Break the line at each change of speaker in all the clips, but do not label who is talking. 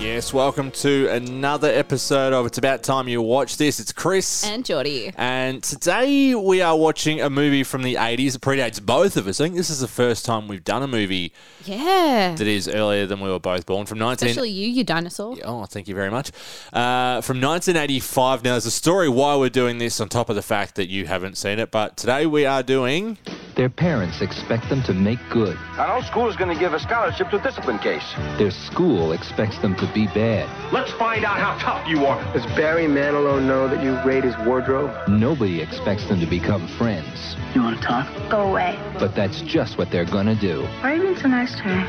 Yes, welcome to another episode of It's About Time You Watch This. It's Chris.
And Jordie.
And today we are watching a movie from the 80s. It predates both of us. I think this is the first time we've done a movie
Yeah.
that is earlier than we were both born. From 19...
Especially you, you dinosaur.
Oh, thank you very much. Uh, from 1985. Now, there's a story why we're doing this on top of the fact that you haven't seen it. But today we are doing...
Their parents expect them to make good.
I know school is going to give a scholarship to a discipline case.
Their school expects them to be bad.
Let's find out how tough you are.
Does Barry Manilow know that you raid his wardrobe?
Nobody expects them to become friends.
You want to talk?
Go away.
But that's just what they're gonna do.
Why are you being so nice to me?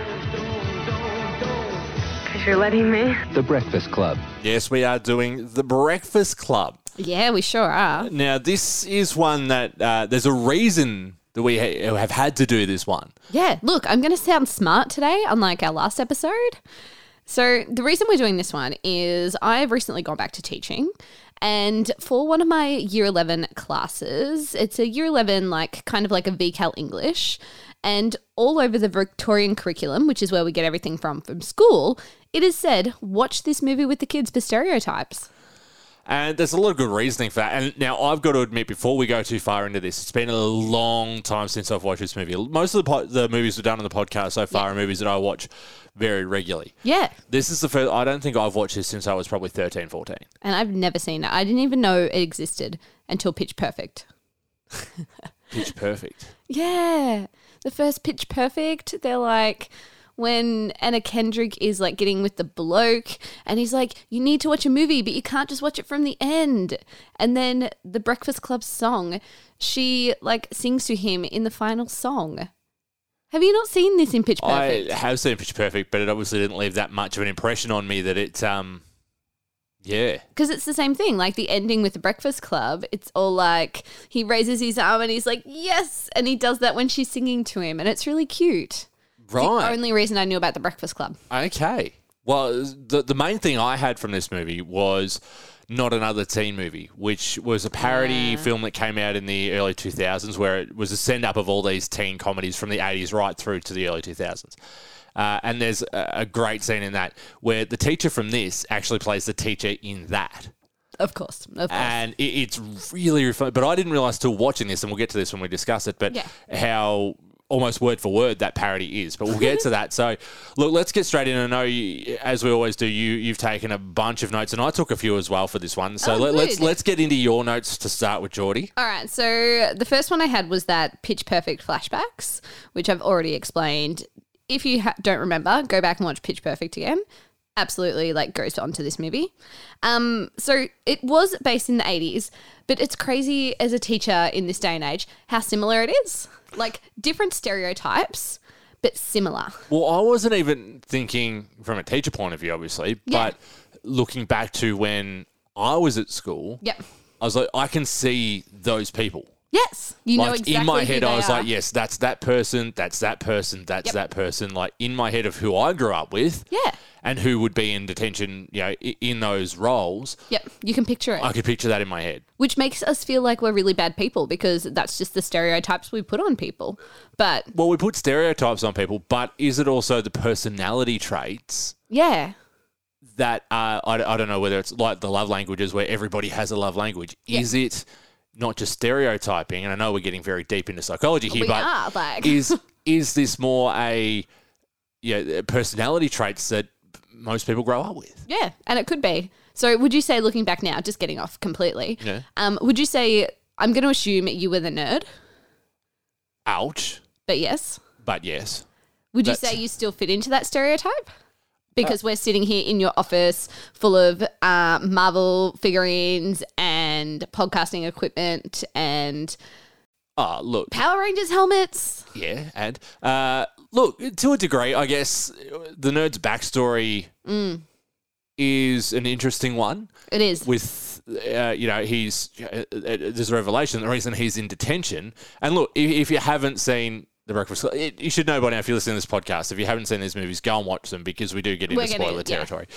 Because you're letting me.
The Breakfast Club.
Yes, we are doing The Breakfast Club.
Yeah, we sure are.
Now, this is one that uh, there's a reason that we ha- have had to do this one.
Yeah, look, I'm going to sound smart today, unlike our last episode. So, the reason we're doing this one is I've recently gone back to teaching. And for one of my year 11 classes, it's a year 11, like kind of like a VCAL English. And all over the Victorian curriculum, which is where we get everything from from school, it is said, watch this movie with the kids for stereotypes.
And there's a lot of good reasoning for that. And now I've got to admit, before we go too far into this, it's been a long time since I've watched this movie. Most of the, po- the movies we've done on the podcast so far are movies that I watch very regularly.
Yeah.
This is the first, I don't think I've watched this since I was probably 13, 14.
And I've never seen it. I didn't even know it existed until Pitch Perfect.
Pitch perfect.
Yeah. The first Pitch Perfect, they're like when Anna Kendrick is like getting with the bloke and he's like, You need to watch a movie, but you can't just watch it from the end. And then the Breakfast Club song, she like sings to him in the final song. Have you not seen this in Pitch Perfect?
I have seen Pitch Perfect, but it obviously didn't leave that much of an impression on me that it, um, yeah.
Because it's the same thing. Like the ending with the Breakfast Club, it's all like he raises his arm and he's like, Yes. And he does that when she's singing to him. And it's really cute. It's the
Right.
only reason I knew about the Breakfast Club.
Okay. Well, the the main thing I had from this movie was not another teen movie, which was a parody
Yeah.
film that came out in the early 2000s, where it was a send up of all these teen comedies from the 80s right through to the early 2000s. Uh, and there's a, a great scene in that where the teacher from this actually plays the teacher in that.
Of course. Of course.
And it, it's really, really. But I didn't realize till watching this, and we'll get to this when we discuss it, but
Yeah.
how almost word for word that parody is. But we'll get to that. So, look, let's get straight in. I know, you, as we always do, you you've taken a bunch of notes, and I took a few as well for this one. So
Oh,
let, let's let's get into your notes to start with, Jordie.
All right, so the first one I had was that Pitch Perfect flashbacks, which I've already explained. If you ha- don't remember, go back and watch Pitch Perfect again. Absolutely, like goes on to this movie. Um, so it was based in the eighties, but it's crazy as a teacher in this day and age how similar it is. Like different stereotypes, but similar.
Well, I wasn't even thinking from a teacher point of view, obviously,
Yeah.
but looking back to when I was at school,
Yep.
I was like, I can see those people.
Yes, you know exactly
in my head, I was
are.
like, yes, that's that person, that's that person, that's
Yep.
that person. Like in my head of who I grew up with,
Yeah.
and who would be in detention, you know, in those roles.
Yep, you can picture it.
I could picture that in my head.
which makes us feel like we're really bad people because that's just the stereotypes we put on people. But
Well, we put stereotypes on people, but is it also the personality traits
yeah,
that are, I, I don't know whether it's like the love languages where everybody has a love language. Is it not just stereotyping? And I know we're getting very deep into psychology here,
we
but
are like
is is this more a yeah personality traits that most people grow up with?
yeah, and it could be. So would you say, looking back now, just getting off completely?
Yeah.
Um, would you say I'm going to assume you were the nerd?
Ouch.
But yes,
But yes.
would you say you still fit into that stereotype? Because we're sitting here in your office full of uh, Marvel figurines and podcasting equipment and
Oh, look,
Power Rangers helmets.
yeah, and uh, look to a degree, I guess the nerd's backstory is an interesting one.
It is.
With uh, you know, he's uh, uh, there's a revelation. The reason he's in detention, and look, if, if you haven't seen The Breakfast Club, it, you should know by now if you're listening to this podcast. If you haven't seen these movies, go and watch them because we do get into spoiler
yeah.
territory.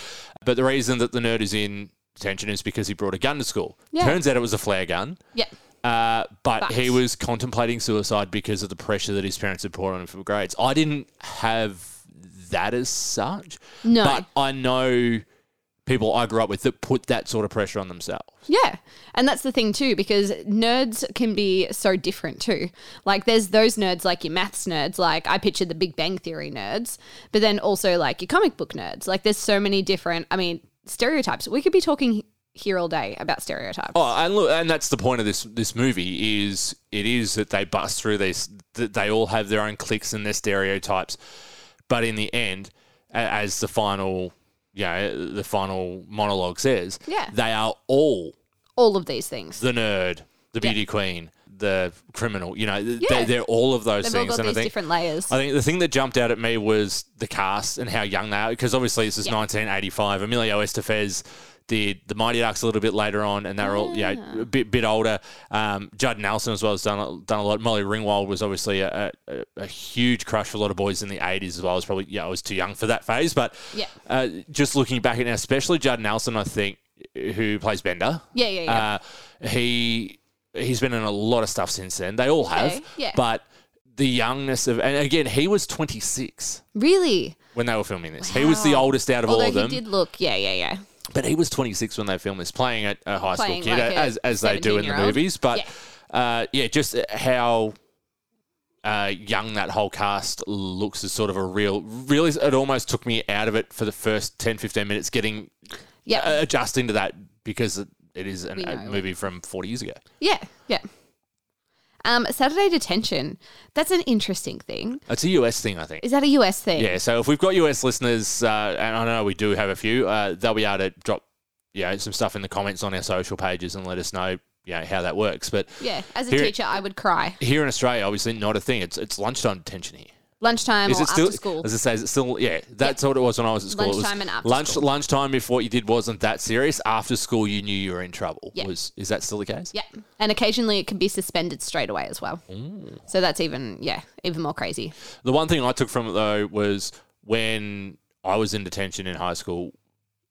But the reason that the nerd is in detention is because he brought a gun to school.
Yeah.
Turns out it was a flare gun.
yeah.
Uh, but,
But-
he was contemplating suicide because of the pressure that his parents had put on him for grades. I didn't have that as such.
No.
But I know people I grew up with that put that sort of pressure on themselves.
Yeah. And that's the thing too, because nerds can be so different too. Like there's those nerds like your maths nerds, like I pictured the Big Bang Theory nerds, but then also like your comic book nerds. Like there's so many different I mean, stereotypes. We could be talking here all day about stereotypes.
Oh, and look, and that's the point of this this movie is it is that they bust through these. That they all have their own cliques and their stereotypes, but in the end, as the final, you know, the final monologue says,
Yeah.
they are all
All of these things.
the nerd, the
Yeah.
beauty queen, the criminal. You know,
Yeah.
they, they're all of those
They've
things. and I think
different layers.
I think the thing that jumped out at me was the cast and how young they are, because obviously this is
Yeah.
1985. Emilio Estevez did the Mighty Ducks a little bit later on, and they're all yeah a bit bit older. Um, Judd Nelson as well has done a- done a lot. Molly Ringwald was obviously a, a, a huge crush for a lot of boys in the 80s as well. I was probably yeah I was too young for that phase, but
Yeah.
uh, just looking back at now, especially Judd Nelson, I think who plays Bender.
Yeah, yeah, yeah.
Uh, he he's been in a lot of stuff since then. They all have,
Okay, yeah.
but the youngness of and again he was 26
really?
when they were filming this. He was the
Wow.
oldest out of
Although
all of them,
he did look, yeah, yeah, yeah.
but he was 26 when they filmed this, playing at a high
Playing
school kid
like a
as as they do in the
17-year-old.
movies. But
Yeah.
uh, yeah, just how. Uh, young that whole cast looks as sort of a real really it almost took me out of it for the first 10 15 minutes getting
Yeah.
uh, adjusting to that because it, is an, a movie from 40 years ago
yeah, yeah. Um, Saturday detention. That's an interesting thing.
it's a us thing i think
Is that a US thing?
Yeah, so if we've got US listeners, uh, and I know we do have a few, uh, they'll be able to drop, you know, some stuff in the comments on our social pages and let us know, you know, how that works. But
Yeah. As a
Here-
teacher, I would cry.
here in Australia, obviously not a thing. It's it's lunchtime detention here.
Lunchtime
Is
or
it still?
after school.
As I say, is it still? Yeah, that's what it was when I was at school. It was
Lunchtime and after
lunch,
school.
Lunchtime, if what you did wasn't that serious, after school you knew you were in trouble.
Yeah.
Was is that still the case?
Yeah. And occasionally it can be suspended straight away as well. Mm. So that's even, yeah, even more crazy.
The one thing I took from it though was when I was in detention in high school,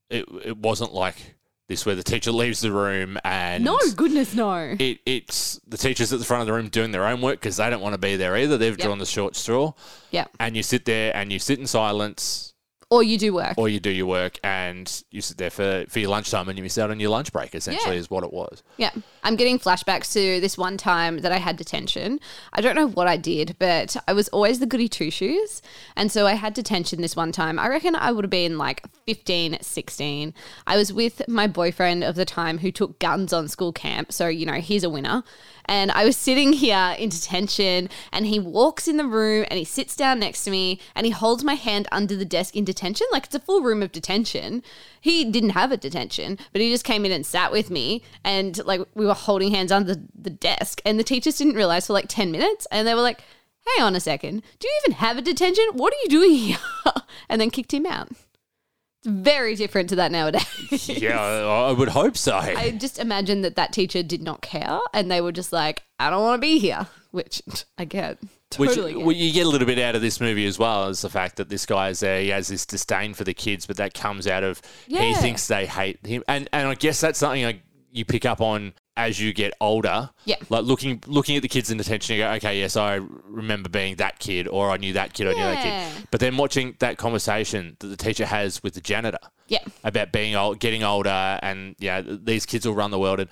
it it wasn't like this where the teacher leaves the room and
No, goodness, no.
it, it's the teachers at the front of the room doing their own work because they don't want to be there either. They've
Yep.
drawn the short straw,
Yeah.
and you sit there and you sit in silence,
Or you do work.
or you do your work and you sit there for, for your lunchtime and you miss out on your lunch break. Essentially,
Yeah.
is what it was.
Yeah. I'm getting flashbacks to this one time that I had detention. I don't know what I did, but I was always the goody two shoes. And so I had detention this one time. I reckon I would have been like 15, 16. I was with my boyfriend of the time who took guns on school camp. So, you know, he's a winner. And I was sitting here in detention, and he walks in the room and he sits down next to me and he holds my hand under the desk in detention. Like it's a full room of detention. He didn't have a detention, but he just came in and sat with me. And like we were holding hands under the desk. And the teachers didn't realize for like 10 minutes. And they were like, hang on a second. Do you even have a detention? What are you doing here? and then kicked him out. It's very different to that nowadays.
yeah, I would hope so.
I just imagine that that teacher did not care and they were just like, I don't want to be here, which I get.
Which
Totally.
well, you get a little bit out of this movie as well is the fact that this guy is there, he has this disdain for the kids, but that comes out of he thinks they hate him, and and I guess that's something like you pick up on as you get older.
Yeah.
like looking looking at the kids in detention, you go, okay, yes, I remember being that kid, or I knew that kid, I knew that kid. But then watching that conversation that the teacher has with the janitor,
yeah.
about being old, getting older, and yeah, these kids will run the world, and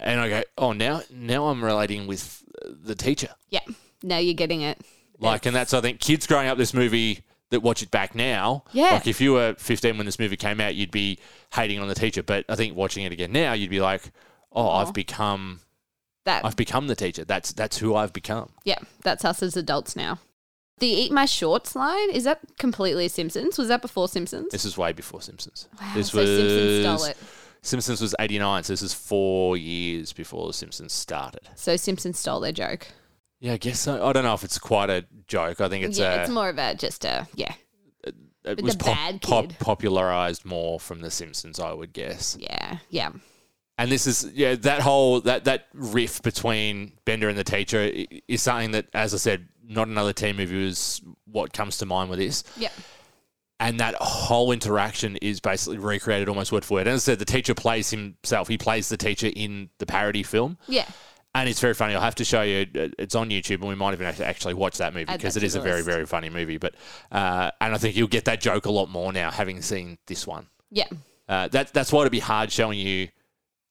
and I go, oh, now now I'm relating with the teacher.
Yeah. Now you're getting it.
Like, and that's I think kids growing up this movie that watch it back now.
Yeah.
Like if you were 15 when this movie came out, you'd be hating on the teacher. But I think watching it again now, you'd be like, oh, I've become,
That
I've become the teacher. That's that's who I've become.
Yeah, that's us as adults now. The eat my shorts line, is that completely Simpsons? Was that before Simpsons?
This is way before Simpsons.
Wow,
this
so Simpsons stole it.
Simpsons was 89, so this is four years before The Simpsons started.
So Simpsons stole their joke.
Yeah, I guess so. I don't know if it's quite a joke. I think it's
yeah,
a,
it's more of a just a yeah.
it
the
was pop, pop, popularized more from The Simpsons, I would guess.
Yeah, yeah.
And this is yeah that whole that that riff between Bender and the teacher is something that, as I said, not another teen movie was what comes to mind with this.
Yeah.
And that whole interaction is basically recreated almost word for word. And as I said, the teacher plays himself. He plays the teacher in the parody film.
Yeah.
And it's very funny. I'll have to show you. uh, It's on YouTube, and we might even have to actually watch that movie
Add
because
that
it
to
is
the
a very,
list.
very funny movie. But uh, and I think you'll get that joke a lot more now, having seen this one.
Yeah.
Uh, that that's why it'd be hard showing you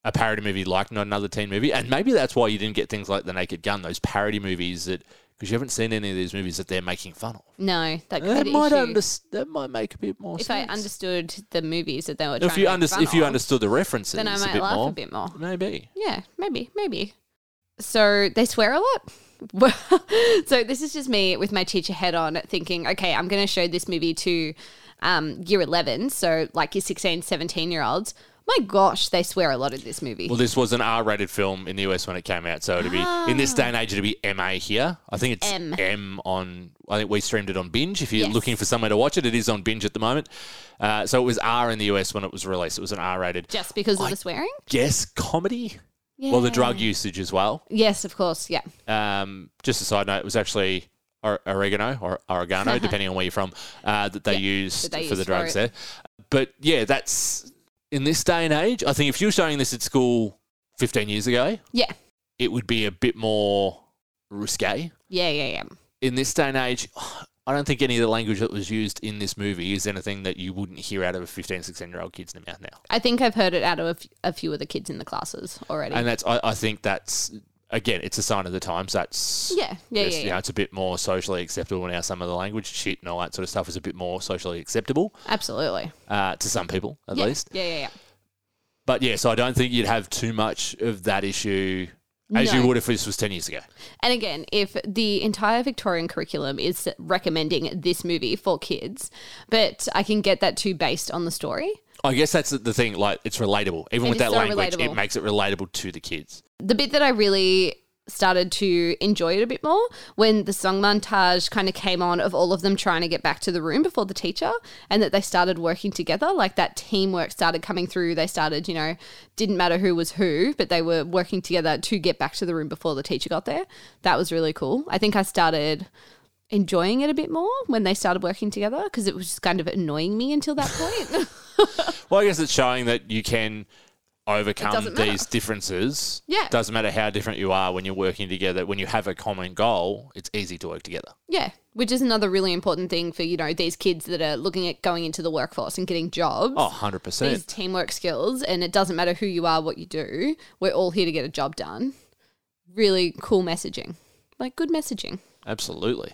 a parody movie like not another teen movie, and maybe that's why you didn't get things like The Naked Gun, those parody movies that because you haven't seen any of these movies that they're making fun of.
No, that could
That might
issue.
under- that might make a bit more
if
sense.
I understood the movies that they were trying
if you
to
under-
make fun
if you understood the references,
then I might
bit
laugh
more,
a bit more.
Maybe.
Yeah, maybe, maybe. So they swear a lot. so this is just me with my teacher head on thinking, okay, I'm going to show this movie to um, year 11. So like your 16, 17 year olds. My gosh, they swear a lot in this movie.
Well, this was an R-rated film in the US when it came out, so it'd be in this day and age it'd be MA here. I think it's
M.
M, on. I think we streamed it on Binge. If you're
Yes.
looking for somewhere to watch it, it is on Binge at the moment. Uh, so it was R in the US when it was released. It was an R-rated.
just because of the swearing?
Yes, comedy. Well, the drug usage as well.
Yes, of course. Yeah.
Um, just a side note, it was actually or- oregano or oregano, depending on where you're from, uh, that they
Yeah,
used
that they
for the
used for
drugs there. But yeah, that's in this day and age. I think if you were showing this at school 15 years ago,
Yeah.
it would be a bit more risque.
Yeah, yeah, yeah.
In this day and age, I don't think any of the language that was used in this movie is anything that you wouldn't hear out of a 15, 16 year old kid's mouth now.
I think I've heard it out of a, f- a few of the kids in the classes already.
And that's, I, I think that's, again, it's a sign of the times. That's,
yeah, yeah,
Yes,
yeah,
you know, it's a bit more socially acceptable now. Some of the language, shit, and all that sort of stuff is a bit more socially acceptable
Absolutely.
uh, to some people, at
yeah.
least.
Yeah, yeah, yeah.
But yeah, so I don't think you'd have too much of that issue as you would if this was ten years ago.
And again, if the entire Victorian curriculum is recommending this movie for kids, but I can get that too based on the story.
I guess that's the thing. Like, it's relatable, even
It
with that
so
language.
relatable.
It makes it relatable to the kids.
The bit that I really started to enjoy it a bit more when the song montage kind of came on of all of them trying to get back to the room before the teacher and that they started working together like that teamwork started coming through. They started you know didn't matter who was who but they were working together to get back to the room before the teacher got there. That was really cool. I think i started enjoying it a bit more when they started working together because it was just kind of annoying me until that point.
Well, I guess it's showing that you can overcome these differences.
Yeah.
Doesn't matter how different you are when you're working together. When you have a common goal, it's easy to work together.
Yeah, which is another really important thing for, you know, these kids that are looking at going into the workforce and getting jobs.
Oh, 100%.
These teamwork skills, and it doesn't matter who you are, what you do. We're all here to get a job done. Really cool messaging, like good messaging.
Absolutely.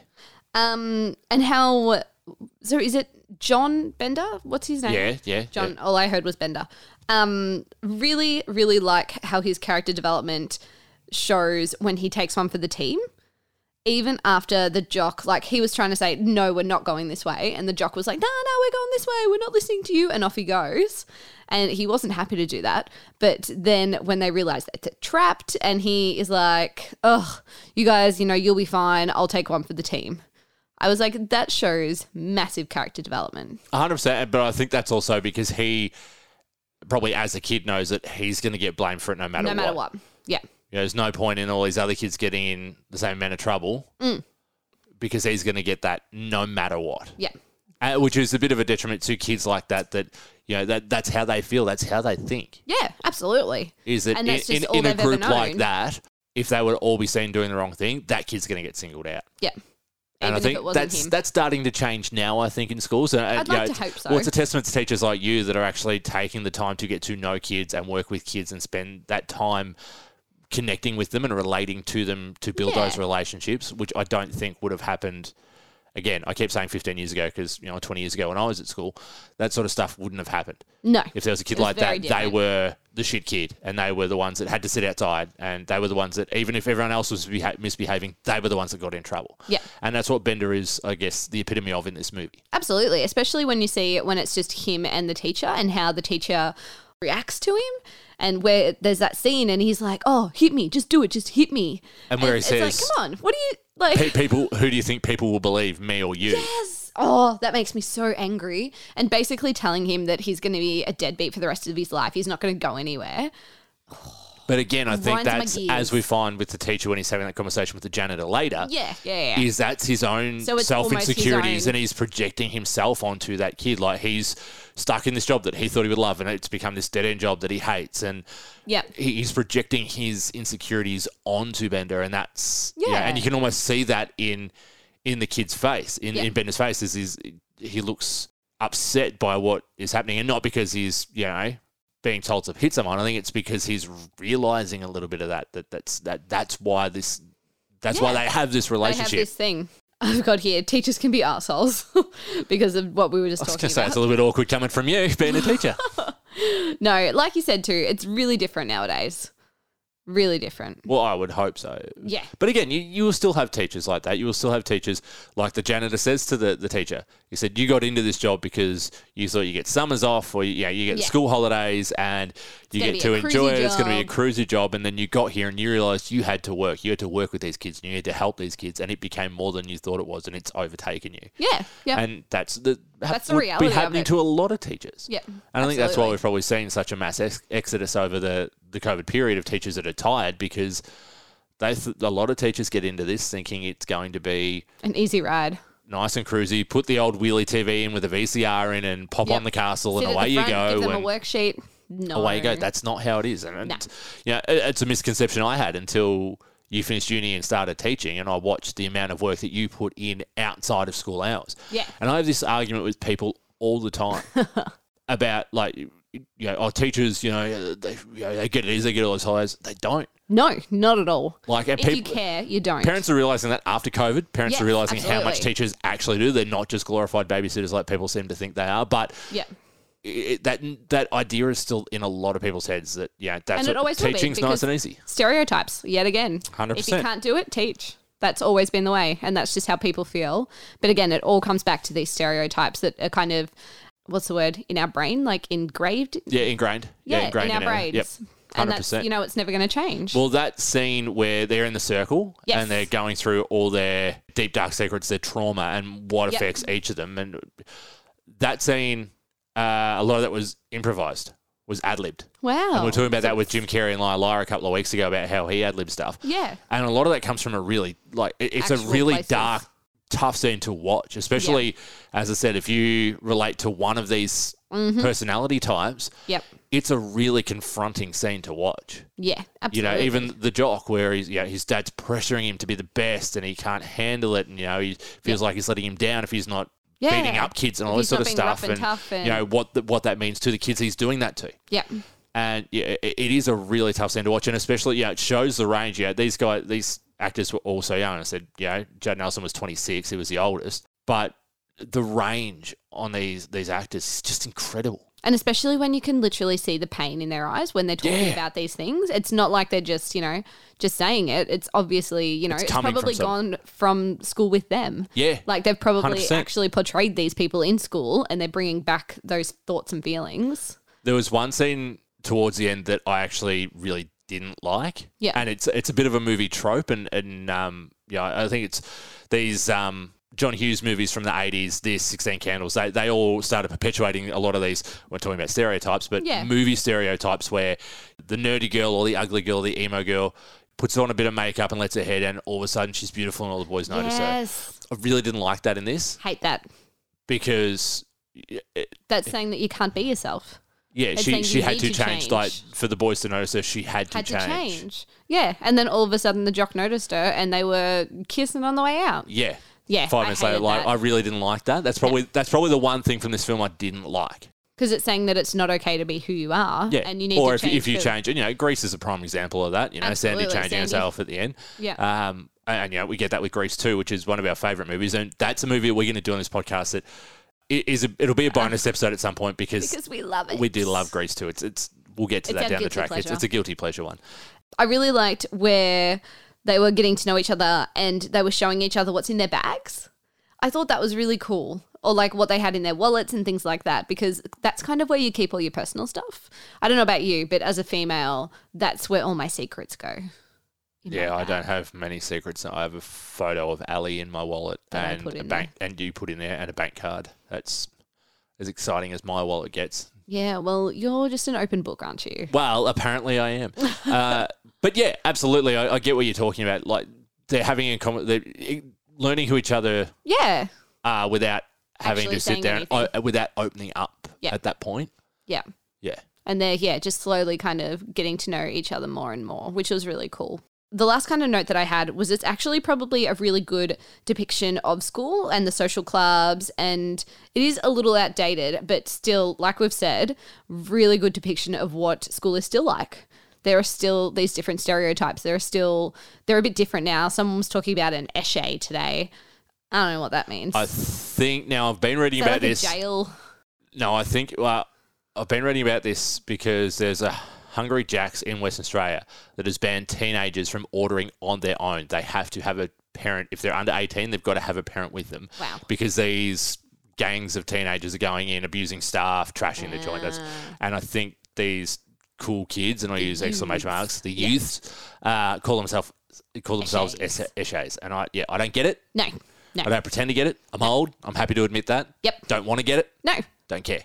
Um, and how? So is it John Bender? What's his name?
Yeah, yeah.
John.
yeah.
All I heard was Bender. Um, really, really like how his character development shows when he takes one for the team. Even after the jock, like he was trying to say, no, we're not going this way. And the jock was like, no, no, we're going this way. We're not listening to you. And off he goes. And he wasn't happy to do that. But then when they realized that they're trapped, and he is like, ugh, you guys, you know, you'll be fine. I'll take one for the team. I was like, that shows massive character development.
hundred percent. But I think that's also because he probably, as a kid, knows that he's going to get blamed for it no matter
no
what.
matter what. Yeah.
You know, there's no point in all these other kids getting in the same amount of trouble
Mm.
because he's going to get that no matter what.
Yeah.
Uh, which is a bit of a detriment to kids like that. That you know that that's how they feel. That's how they think.
Yeah, absolutely.
Is that
And
in, in, in a group like that, if they would all be seen doing the wrong thing, that kid's going to get singled out.
Yeah.
And I think that's
him.
that's starting to change now. I think in schools. And, uh,
I'd
you
like
know,
to hope so.
Well, it's a testament to teachers like you that are actually taking the time to get to know kids and work with kids and spend that time connecting with them and relating to them to build
Yeah.
those relationships, which I don't think would have happened. Again, I keep saying 15 years ago because you know 20 years ago when I was at school, that sort of stuff wouldn't have happened.
No.
If there was a kid
was
like that, they were the shit kid, and they were the ones that had to sit outside, and they were the ones that, even if everyone else was beha- misbehaving, they were the ones that got in trouble.
Yeah.
and that's what Bender is, I guess, the epitome of in this movie.
Absolutely, especially when you see it when it's just him and the teacher and how the teacher reacts to him and where there's that scene and he's like, "Oh, hit me, just do it, just hit me."
And where he
it's
says-
like, "Come on, what do you like?"
Pe- people, who do you think people will believe, me or you?
Yes. Oh, that makes me so angry. And basically telling him that he's going to be a deadbeat for the rest of his life. He's not going to go anywhere.
But But again, I think
Grinds my
that's
gears.
as we find with the teacher when he's having that conversation with the janitor later.
Yeah, yeah, yeah.
Is that's his own
So it's
self
almost his
insecurities
own-
and he's projecting himself onto that kid. Like he's stuck in this job that he thought he would love and it's become this dead end job that he hates. And
yeah.
he- he's projecting his insecurities onto Bender, and that's yeah.
Yeah.
and you can almost see that in in the kid's face, in,
Yeah.
in Bender's face, is is he looks upset by what is happening, and not because he's you know being told to hit someone. I think it's because he's realizing a little bit of that that that's that that's why this that's why they have this
They have
relationship.
this thing. I've got here. Teachers can be assholes because of what we were just
I was
talking
going to say
about.
it's a little bit awkward coming from you being a teacher.
No, like you said too, it's really different nowadays. Really different.
Well, I would hope so.
Yeah.
But again, you, you will still have teachers like that. You will still have teachers like the janitor says to the, the teacher. He said, You got into this job because you thought you get summers off or you, know, you get
Yeah.
school holidays and you get to enjoy it. It's going to be a cruisy job. And then you got here and you realized you had to work. You had to work with these kids and you had to help these kids. And it became more than you thought it was and it's overtaken you.
Yeah, yeah.
And that's the
That's the
would
reality
be happening to a lot of teachers.
Yeah,
and I think that's why we've probably seen such a mass ex- exodus over the the COVID period of teachers that are tired because they th- a lot of teachers get into this thinking it's going to be
An easy ride.
Nice and cruisy. Put the old wheelie TV in with a VCR in and pop
Yep.
on the castle
Sit
and away
the
you go.
Give them
and-
a worksheet. No.
away you go. That's not how it is. And, and you know, it's a misconception I had until you finished uni and started teaching, and I watched the amount of work that you put in outside of school hours.
Yeah.
And I have this argument with people all the time about like, you know, oh, teachers, you know, uh, they, you know, they get it easy, they get all those holidays. They don't.
no, not at all.
Like, and
if you
people-
care, you don't.
Parents are realizing that after COVID. Parents
Yes,
are realizing how much teachers actually do. They're not just glorified babysitters like people seem to think they are. But
yeah.
it, that that idea is still in a lot of people's heads. That yeah, that's
And it
what,
always will be,
teaching's nice
because-
and easy.
Stereotypes, yet again.
100%.
If you can't do it, teach. That's always been the way, and that's just how people feel. But again, it all comes back to these stereotypes that are kind of, what's the word, in our brain, like engraved.
Yeah, ingrained.
Yeah,
ingrained
in our brains.
Yep,
And
hundred
that's, you know, it's never going to change.
Well, that scene where they're in the circle
Yes.
and they're going through all their deep dark secrets, their trauma, and what
Yep.
affects each of them, and that scene, uh, a lot of that was improvised, was ad libbed.
wow.
And we are talking about that with Jim Carrey and Liar Liar a couple of weeks ago about how he ad libbed stuff.
Yeah.
And a lot of that comes from a really like it's
Actual
a really
places.
dark, tough scene to watch. Especially as I said, if you relate to one of these
Mm-hmm.
personality types,
Yep.
it's a really confronting scene to watch.
Yeah, absolutely.
You know, even the jock where he's, you know, his dad's pressuring him to be the best and he can't handle it. And, you know, he feels like he's letting him down if he's not
Yeah.
beating up kids and all this sort of stuff.
rough and and-
you know, what, the, what that means to the kids he's doing that to.
Yeah.
And yeah, it, it is a really tough scene to watch. And especially, yeah, it shows the range. Yeah, these guys, these actors were also young. I said, you know, Judd Nelson was 26. He was the oldest. But the range on these, these actors is just incredible.
And especially when you can literally see the pain in their eyes when they're talking
Yeah.
about these things. It's not like they're just, you know, just saying it. It's obviously, you know,
It's
it's,
coming from
probably gone from school with them.
Yeah.
Like they've probably
100%.
actually portrayed these people in school and they're bringing back those thoughts and feelings.
There was one scene towards the end that I actually really didn't like.
Yeah.
And it's it's a bit of a movie trope and, and um yeah, I think it's these um John Hughes movies from the 80s, this 16 Candles, they, they all started perpetuating a lot of these. We're talking about stereotypes, but
Yeah.
movie stereotypes where the nerdy girl or the ugly girl, the emo girl, puts on a bit of makeup and lets her hair down. All of a sudden, she's beautiful and all the boys notice her. I really didn't like that in this
Hate that.
because, it,
That's saying that you can't be yourself.
Yeah, she,
saying
she had to
to
change.
change.
Like, for the boys to notice her, she had to
Had
change.
to change. Yeah. And then all of a sudden the jock noticed her and they were kissing on the way out.
Yeah.
Yeah,
Five
I
minutes later, like
that.
I really didn't like that. That's probably that's probably the one thing from this film I didn't like.
Because it's saying that it's not okay to be who you are.
Yeah.
And you need
or
to
if, if you change, and you know, Grease is a prime example of that. You know, Sandy
Absolutely,
changing
Sandy.
herself at the end.
Yeah.
Um, and, and, you know, we get that with Grease too, which is one of our favorite movies, and that's a movie that we're going to do on this podcast that i- is a, it'll be a uh-huh. bonus episode at some point because,
Because we love it.
we do love Grease too. It's it's we'll get to
It's
that
our
down the
guilty
track. It's,
pleasure.
it's a guilty pleasure one.
I really liked where they were getting to know each other and they were showing each other what's in their bags. I thought that was really cool. Or like what they had in their wallets and things like that, because that's kind of where you keep all your personal stuff. I don't know about you, but as a female, that's where all my secrets go.
Yeah, I don't have many secrets. I have a photo of Ali in my wallet
That
and a bank, and you put in there, and a bank card. That's as exciting as my wallet gets.
Yeah, well, you're just an open book, aren't you?
Well, apparently I am. uh, but yeah, absolutely. I, I get what you're talking about. Like they're having a common, they're learning who each other
Yeah.
are without having
Actually
to sit there, and, o- without opening up
Yeah.
at that point.
Yeah.
Yeah.
And they're, yeah, just slowly kind of getting to know each other more and more, which was really cool. The last kind of note that I had was it's actually probably a really good depiction of school and the social clubs. And it is a little outdated, but still, like we've said, really good depiction of what school is still like. There are still these different stereotypes. There are still, they're a bit different now. Someone was talking about an eshay today. I don't know what that means.
I think now I've been reading about
like
this.
jail?
No, I think well, I've been reading about this because there's a Hungry Jack's in Western Australia that has banned teenagers from ordering on their own. They have to have a parent if they're under 18. They've got to have a parent with them.
Wow.
Because these gangs of teenagers are going in, abusing staff, trashing the joint. That's- And I think these cool kids, and I use exclamation marks, the youths, uh, call themselves call themselves
Eshays.
eshays. And I yeah, I don't get it.
No. No.
I don't pretend to get it. I'm old. I'm happy to admit that.
Yep.
Don't want to get it.
No.
Don't care.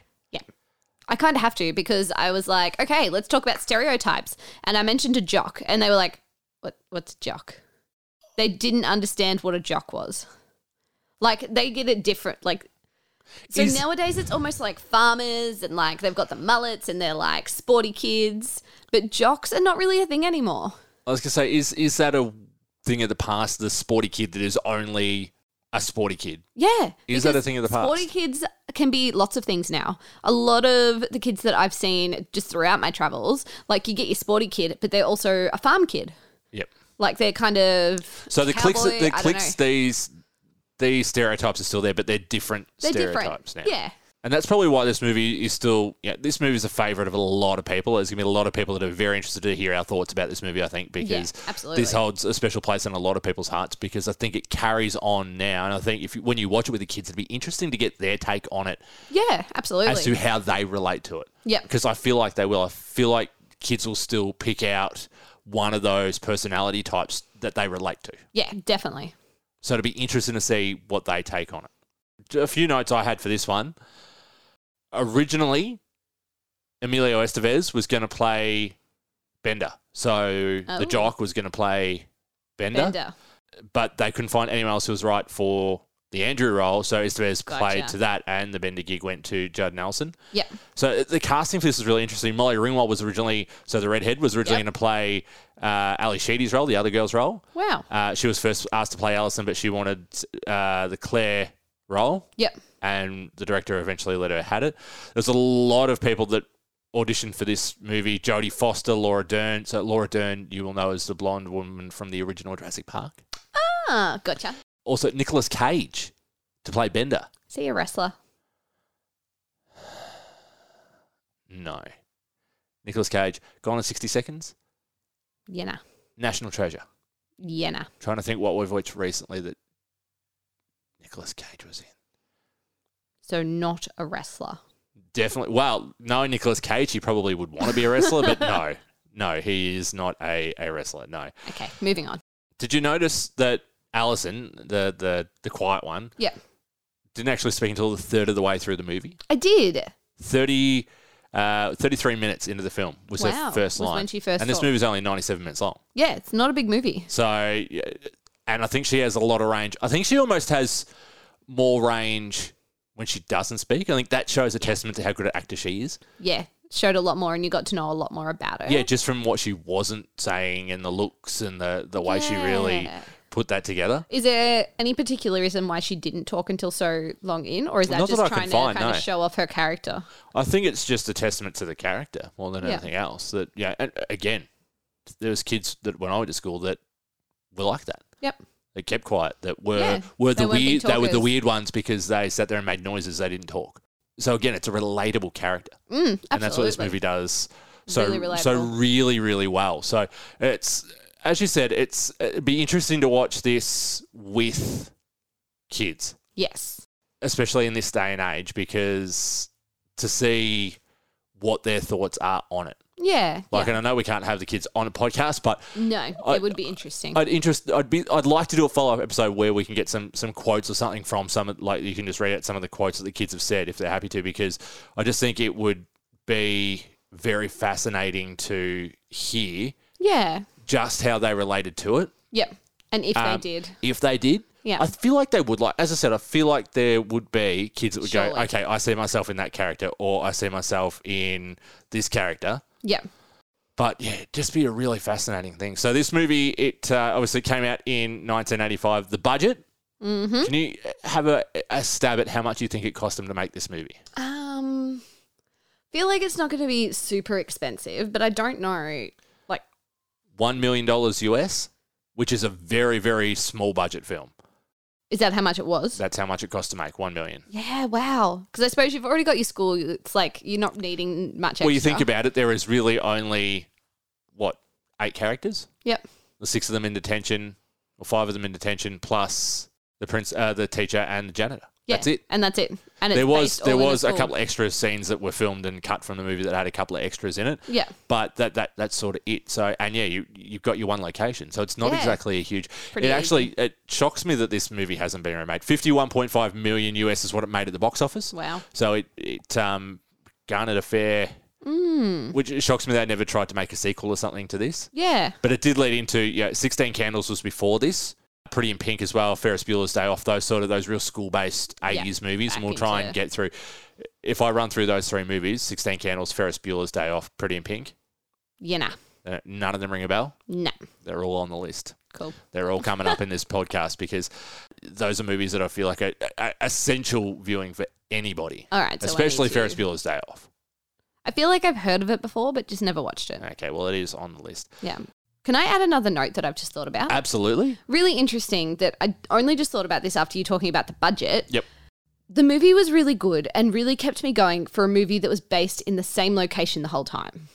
I kind of have to because I was like, okay, let's talk about stereotypes. And I mentioned a jock, and they were like, what, what's a jock? They didn't understand what a jock was. Like, they get it different. Like, so
Is-
nowadays it's almost like farmers and like they've got the mullets and they're like sporty kids, but jocks are not really a thing anymore.
I was gonna say, is is that a thing of the past? The sporty kid that is only a sporty kid.
Yeah.
Is that a thing of the past?
Sporty kids can be lots of things now. A lot of the kids that I've seen just throughout my travels, like you get your sporty kid, but they're also a farm kid.
Yep.
Like they're kind of
So the clicks, the
I don't
clicks,
know.
these these stereotypes are still there, but they're different
they're
stereotypes
different.
now.
Yeah.
And that's probably why this movie is still, yeah, this movie is a favorite of a lot of people. There's going to be a lot of people that are very interested to hear our thoughts about this movie, I think, because
absolutely.
this holds a special place in a lot of people's hearts because I think it carries on now. And I think if you, when you watch it with the kids, it'd be interesting to get their take on it
Yeah, absolutely.
as to how they relate to it.
Yeah.
Because I feel like they will. I feel like kids will still pick out one of those personality types that they relate to.
yeah, definitely.
So it'll be interesting to see what they take on it. A few notes I had for this one. Originally, Emilio Estevez was going to play Bender. So
Oh.
the jock was going to play Bender,
Bender.
but they couldn't find anyone else who was right for the Andrew role. So Estevez
Gotcha.
played to that, and the Bender gig went to Judd Nelson.
Yep.
So the casting for this is really interesting. Molly Ringwald was originally, so the redhead was originally
Yep.
going to play uh, Ally Sheedy's role, the other girl's role.
Wow.
Uh, she was first asked to play Alison, but she wanted uh, the Claire role,
Yep.
And the director eventually let her had it. There's a lot of people that auditioned for this movie: Jodie Foster, Laura Dern. So Laura Dern, you will know as the blonde woman from the original Jurassic Park.
Ah, gotcha.
Also, Nicolas Cage to play Bender.
See a wrestler.
No, Nicolas Cage. Gone in sixty seconds.
Yeah, nah.
National Treasure.
Yeah, nah.
Trying to think what we've watched recently that Nicolas Cage was in.
So not a wrestler.
Definitely. Well, knowing Nicolas Cage, he probably would want to be a wrestler, but no, no, he is not a, a wrestler. No.
Okay, moving on.
Did you notice that Alison, the the the quiet one,
Yeah.
didn't actually speak until the third of the way through the movie?
I did.
30, uh, 33 minutes into the film was
Wow,
her first
was
line.
when she first
and this
talked.
movie's only 97 minutes long.
Yeah, it's not a big movie.
So, yeah, and I think she has a lot of range. I think she almost has more range when she doesn't speak. I think that shows a testament to how good an actor she is.
Yeah, showed a lot more and you got to know a lot more about her.
Yeah, just from what she wasn't saying and the looks and the, the way she really
Yeah.
put that together.
Is there any particular reason why she didn't talk until so long in, or is that
Not that
just
I can
trying to
find,
kind
no.
of show off her character?
I think it's just a testament to the character more than
Yeah.
anything else. That yeah, and again, there's kids that when I went to school that were like that.
Yep.
They kept quiet. That were
Yeah,
were the weird. They were the weird ones because they sat there and made noises. They didn't talk. So again, it's a relatable character,
Mm,
and that's what this movie does. So
Really
so really really well. So it's as you said, it's it'd be interesting to watch this with kids
Yes.
especially in this day and age, because to see what their thoughts are on it.
Yeah.
Like,
yeah.
and I know we can't have the kids on a podcast, but
No,
I-
it would be interesting.
I'd interest. I'd be. I'd like to do a follow up episode where we can get some some quotes or something from some. Like you can just read out some of the quotes that the kids have said if they're happy to, because I just think it would be very fascinating to hear
Yeah.
just how they related to it.
Yep. And if
Um,
they did.
If they did,
Yeah.
I feel like they would like. As I said, I feel like there would be kids that would go, "Okay, I see myself in that character," or "I see myself in this character."
Yeah.
But yeah, just be a really fascinating thing. So this movie, it uh, obviously came out in 1985. The budget. Mm-hmm. Can you have a, a stab at how much you think it cost them to make this movie?
Um, feel like it's not going to be super expensive, but I don't know. Like,
One million dollars US, which is a very very small budget film.
Is that how much it was?
That's how much it cost to make. One million.
yeah, wow. Because I suppose you've already got your school. It's like you're not needing much extra.
Well, you think about it, there is really only what eight characters.
Yep.
The six of them in detention, or five of them in detention, plus the prince, uh, the teacher, and the janitor.
Yeah,
That's it.
And that's it. And it's
there was there was a couple of extra scenes that were filmed and cut from the movie that had a couple of extras in it.
Yeah.
But that that that's sort of it. So and yeah, you you've got your one location, so it's not
Yeah.
exactly a huge.
Pretty
it actually it shocks me that this movie hasn't been remade. Fifty one point five million US is what it made at the box office.
Wow.
So it it um garnered a fair.
Mm.
Which shocks me that they never tried to make a sequel or something to this.
Yeah.
But it did lead into yeah, Sixteen Candles was before this. Pretty in Pink as well. Ferris Bueller's Day Off. Those sort of those real school based eighties movies, and we'll try and get through. If I run through those three movies, Sixteen Candles, Ferris Bueller's Day Off, Pretty in Pink,
Yeah, nah.
uh, none of them ring a bell.
No.
They're all on the list.
Cool.
They're all coming up in this podcast because those are movies that I feel like are, are essential viewing for anybody,
All right. So
especially Ferris Bueller's Day Off.
I feel like I've heard of it before, but just never watched it.
Okay, well it is on the list.
Yeah. Can I add another note that I've just thought about?
Absolutely.
really interesting that I only just thought about this after you talking about the budget.
Yep.
The movie was really good and really kept me going for a movie that was based in the same location the whole time.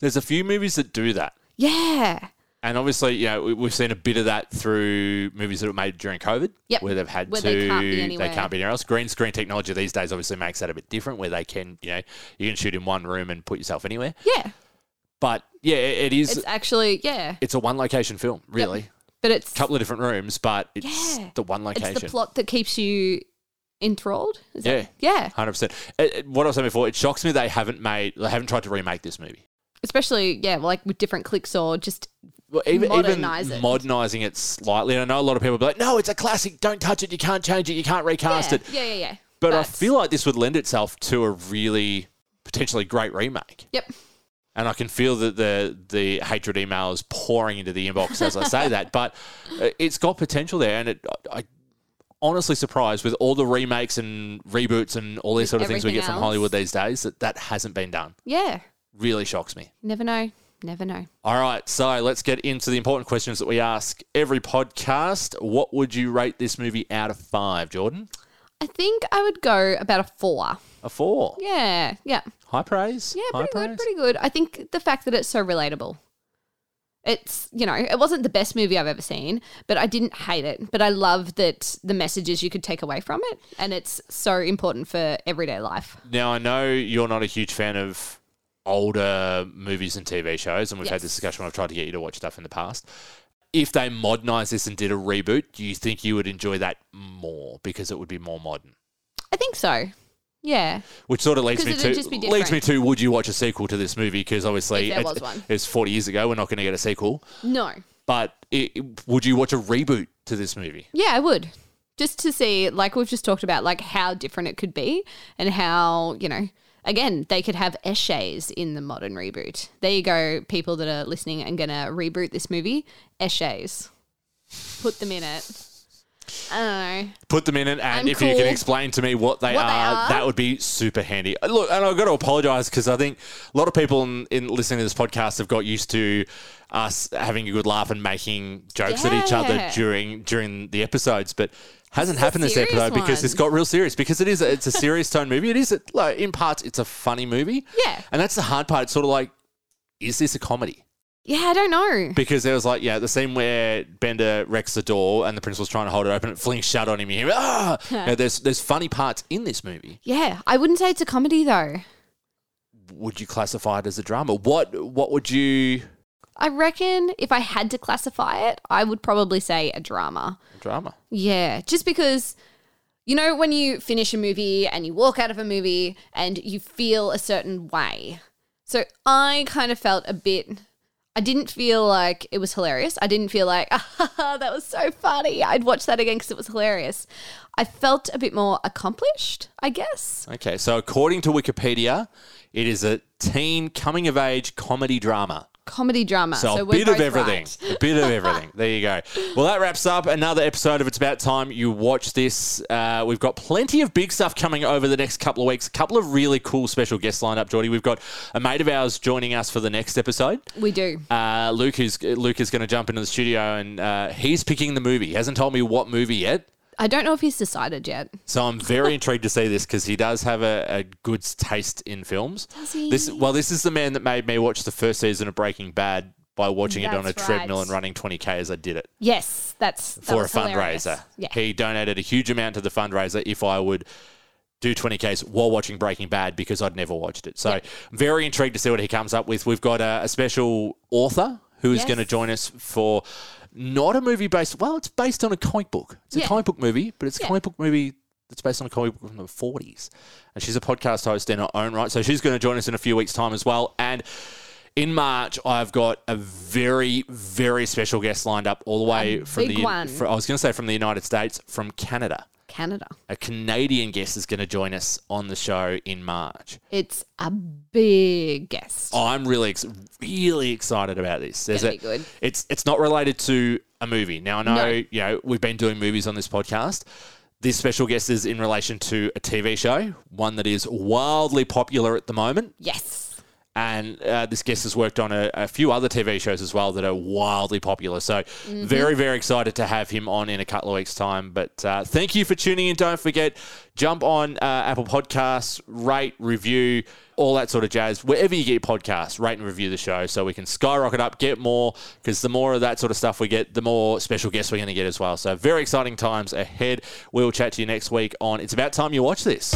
There's a few movies that do that.
Yeah.
And obviously, you know, we- we've seen a bit of that through movies that were made during COVID,
Yep.
where they've had
Where
to,
they can't be anywhere.
they can't be anywhere else. Green screen technology these days obviously makes that a bit different, where they can, you know, you can shoot in one room and put yourself anywhere.
Yeah.
But yeah, it it is.
It's actually, yeah.
It's a one location film, really.
But it's
A couple of different rooms, but it's
Yeah.
the one location.
it's the plot that keeps you enthralled. Is
Yeah.
That, yeah.
Hundred percent. Uh, uh, what I was saying before, it shocks me they haven't made, they haven't tried to remake this movie.
Especially, yeah, like with different clicks or just
Well, even, even
it.
modernizing it slightly. And I know a lot of people be like, "No, it's a classic. Don't touch it. You can't change it. You can't recast
yeah,
it."
yeah, yeah, yeah.
But I feel like this would lend itself to a really potentially great remake.
Yep.
And I can feel that the the hatred email is pouring into the inbox as I say that. But uh, it's got potential there, and it, I honestly surprised with all the remakes and reboots and all these sort of things we get
everything
from Hollywood these days that that hasn't been done.
Yeah.
Really shocks me.
Never know. Never know.
All right, so let's get into the important questions that we ask every podcast. What would you rate this movie out of five, Jordan?
I think I would go about a four.
A four.
Yeah. Yeah.
High praise.
Yeah,
High
pretty good,
praise?
pretty good. I think the fact that it's so relatable. It's, you know, it wasn't the best movie I've ever seen, but I didn't hate it. But I love that the messages you could take away from it, and it's so important for everyday life.
Now I know you're not a huge fan of older movies and TV shows, and we've had
Yes.
this discussion. when I've tried to get you to watch stuff in the past. If they modernized this and did a reboot, do you think you would enjoy that more because it would be more modern?
I think so. Yeah.
Which sort of leads me to leads me to would you watch a sequel to this movie? Because obviously it- it's 40 years ago. We're not going to get a sequel.
No.
But it- would you watch a reboot to this movie?
Yeah, I would. Just to see, like we've just talked about, like how different it could be and how, you know, again, they could have Eshays in the modern reboot. There you go, people that are listening and going to reboot this movie. Eshays. Put them in it. I don't know.
Put them in it, and
I'm
if you can explain to me what they,
What they
are,
are.
that would be super handy. Uh, Look, and I've got to apologise because I think a lot of people in, in listening to this podcast have got used to us having a good laugh and making jokes at each other during during the episodes, but hasn't happened this episode because it's got real serious because it is a, it's a serious tone movie. It is a, like in parts it's a funny movie,
Yeah.
and that's the hard part. It's sort of like, is this a comedy?
Yeah, I don't know.
Because there was like, yeah, the scene where Bender wrecks the door and the principal's trying to hold it open, it flings shut on him. You hear, ah! You know, there's there's funny parts in this movie.
Yeah, I wouldn't say it's a comedy though.
Would you classify it as a drama? What what would you
I reckon if I had to classify it, I would probably say a drama.
drama?
Yeah, just because You know, when you finish a movie and you walk out of a movie and you feel a certain way. So I kind of felt a bit. I didn't feel like it was hilarious. I didn't feel like, ah, that was so funny. I'd watch that again because it was hilarious. I felt a bit more accomplished, I guess.
Okay, so according to Wikipedia, it is a teen coming of age comedy drama.
Comedy drama.
So, a
we're
bit of everything.
right.
A bit of everything. There you go. Well, that wraps up another episode of It's About Time You Watch This. Uh, we've got plenty of big stuff coming over the next couple of weeks. A couple of really cool special guests lined up, Jordie. We've got a mate of ours joining us for the next episode.
We do.
Uh, Luke is Luke is going to jump into the studio and uh, he's picking the movie. He hasn't told me what movie yet.
I don't know if he's decided yet.
So I'm very intrigued to see this because he does have a, a good taste in films.
Does he?
This well, this is the man that made me watch the first season of Breaking Bad by watching it on a
That's
treadmill and running 20k as I did it
Yes, that's that
for a
hilarious.
fundraiser.
Yeah.
He donated a huge amount to the fundraiser if I would do 20Ks while watching Breaking Bad because I'd never watched it. So I'm very intrigued to see what he comes up with. We've got a, a special author who is
Yes.
going to join us for not a movie based, well, it's based on a comic book. It's a
Yeah.
comic book movie, but it's a
Yeah.
comic book movie that's based on a comic book from the 40s. And she's a podcast host in her own right. So she's going to join us in a few weeks' time as well. And in March, I've got a very, very special guest lined up all the way from
big
the.
one.
I was going to say from the United States, from Canada.
Canada.
A Canadian guest is going to join us on the show in March.
It's a big guest.
I'm really, ex- really excited about this. There's a,
be good.
It's it's not related to a movie. Now I know
No.
you know we've been doing movies on this podcast. This special guest is in relation to a TV show, one that is wildly popular at the moment.
Yes.
And uh, this guest has worked on a, a few other TV shows as well that are wildly popular. So,
Mm-hmm.
very, very excited to have him on in a couple of weeks' time. But uh, thank you for tuning in. Don't forget, jump on uh, Apple Podcasts, rate, review, all that sort of jazz. Wherever you get your podcasts, rate and review the show so we can skyrocket up, get more, because the more of that sort of stuff we get, the more special guests we're going to get as well. So, very exciting times ahead. We'll chat to you next week on It's About Time You Watch This.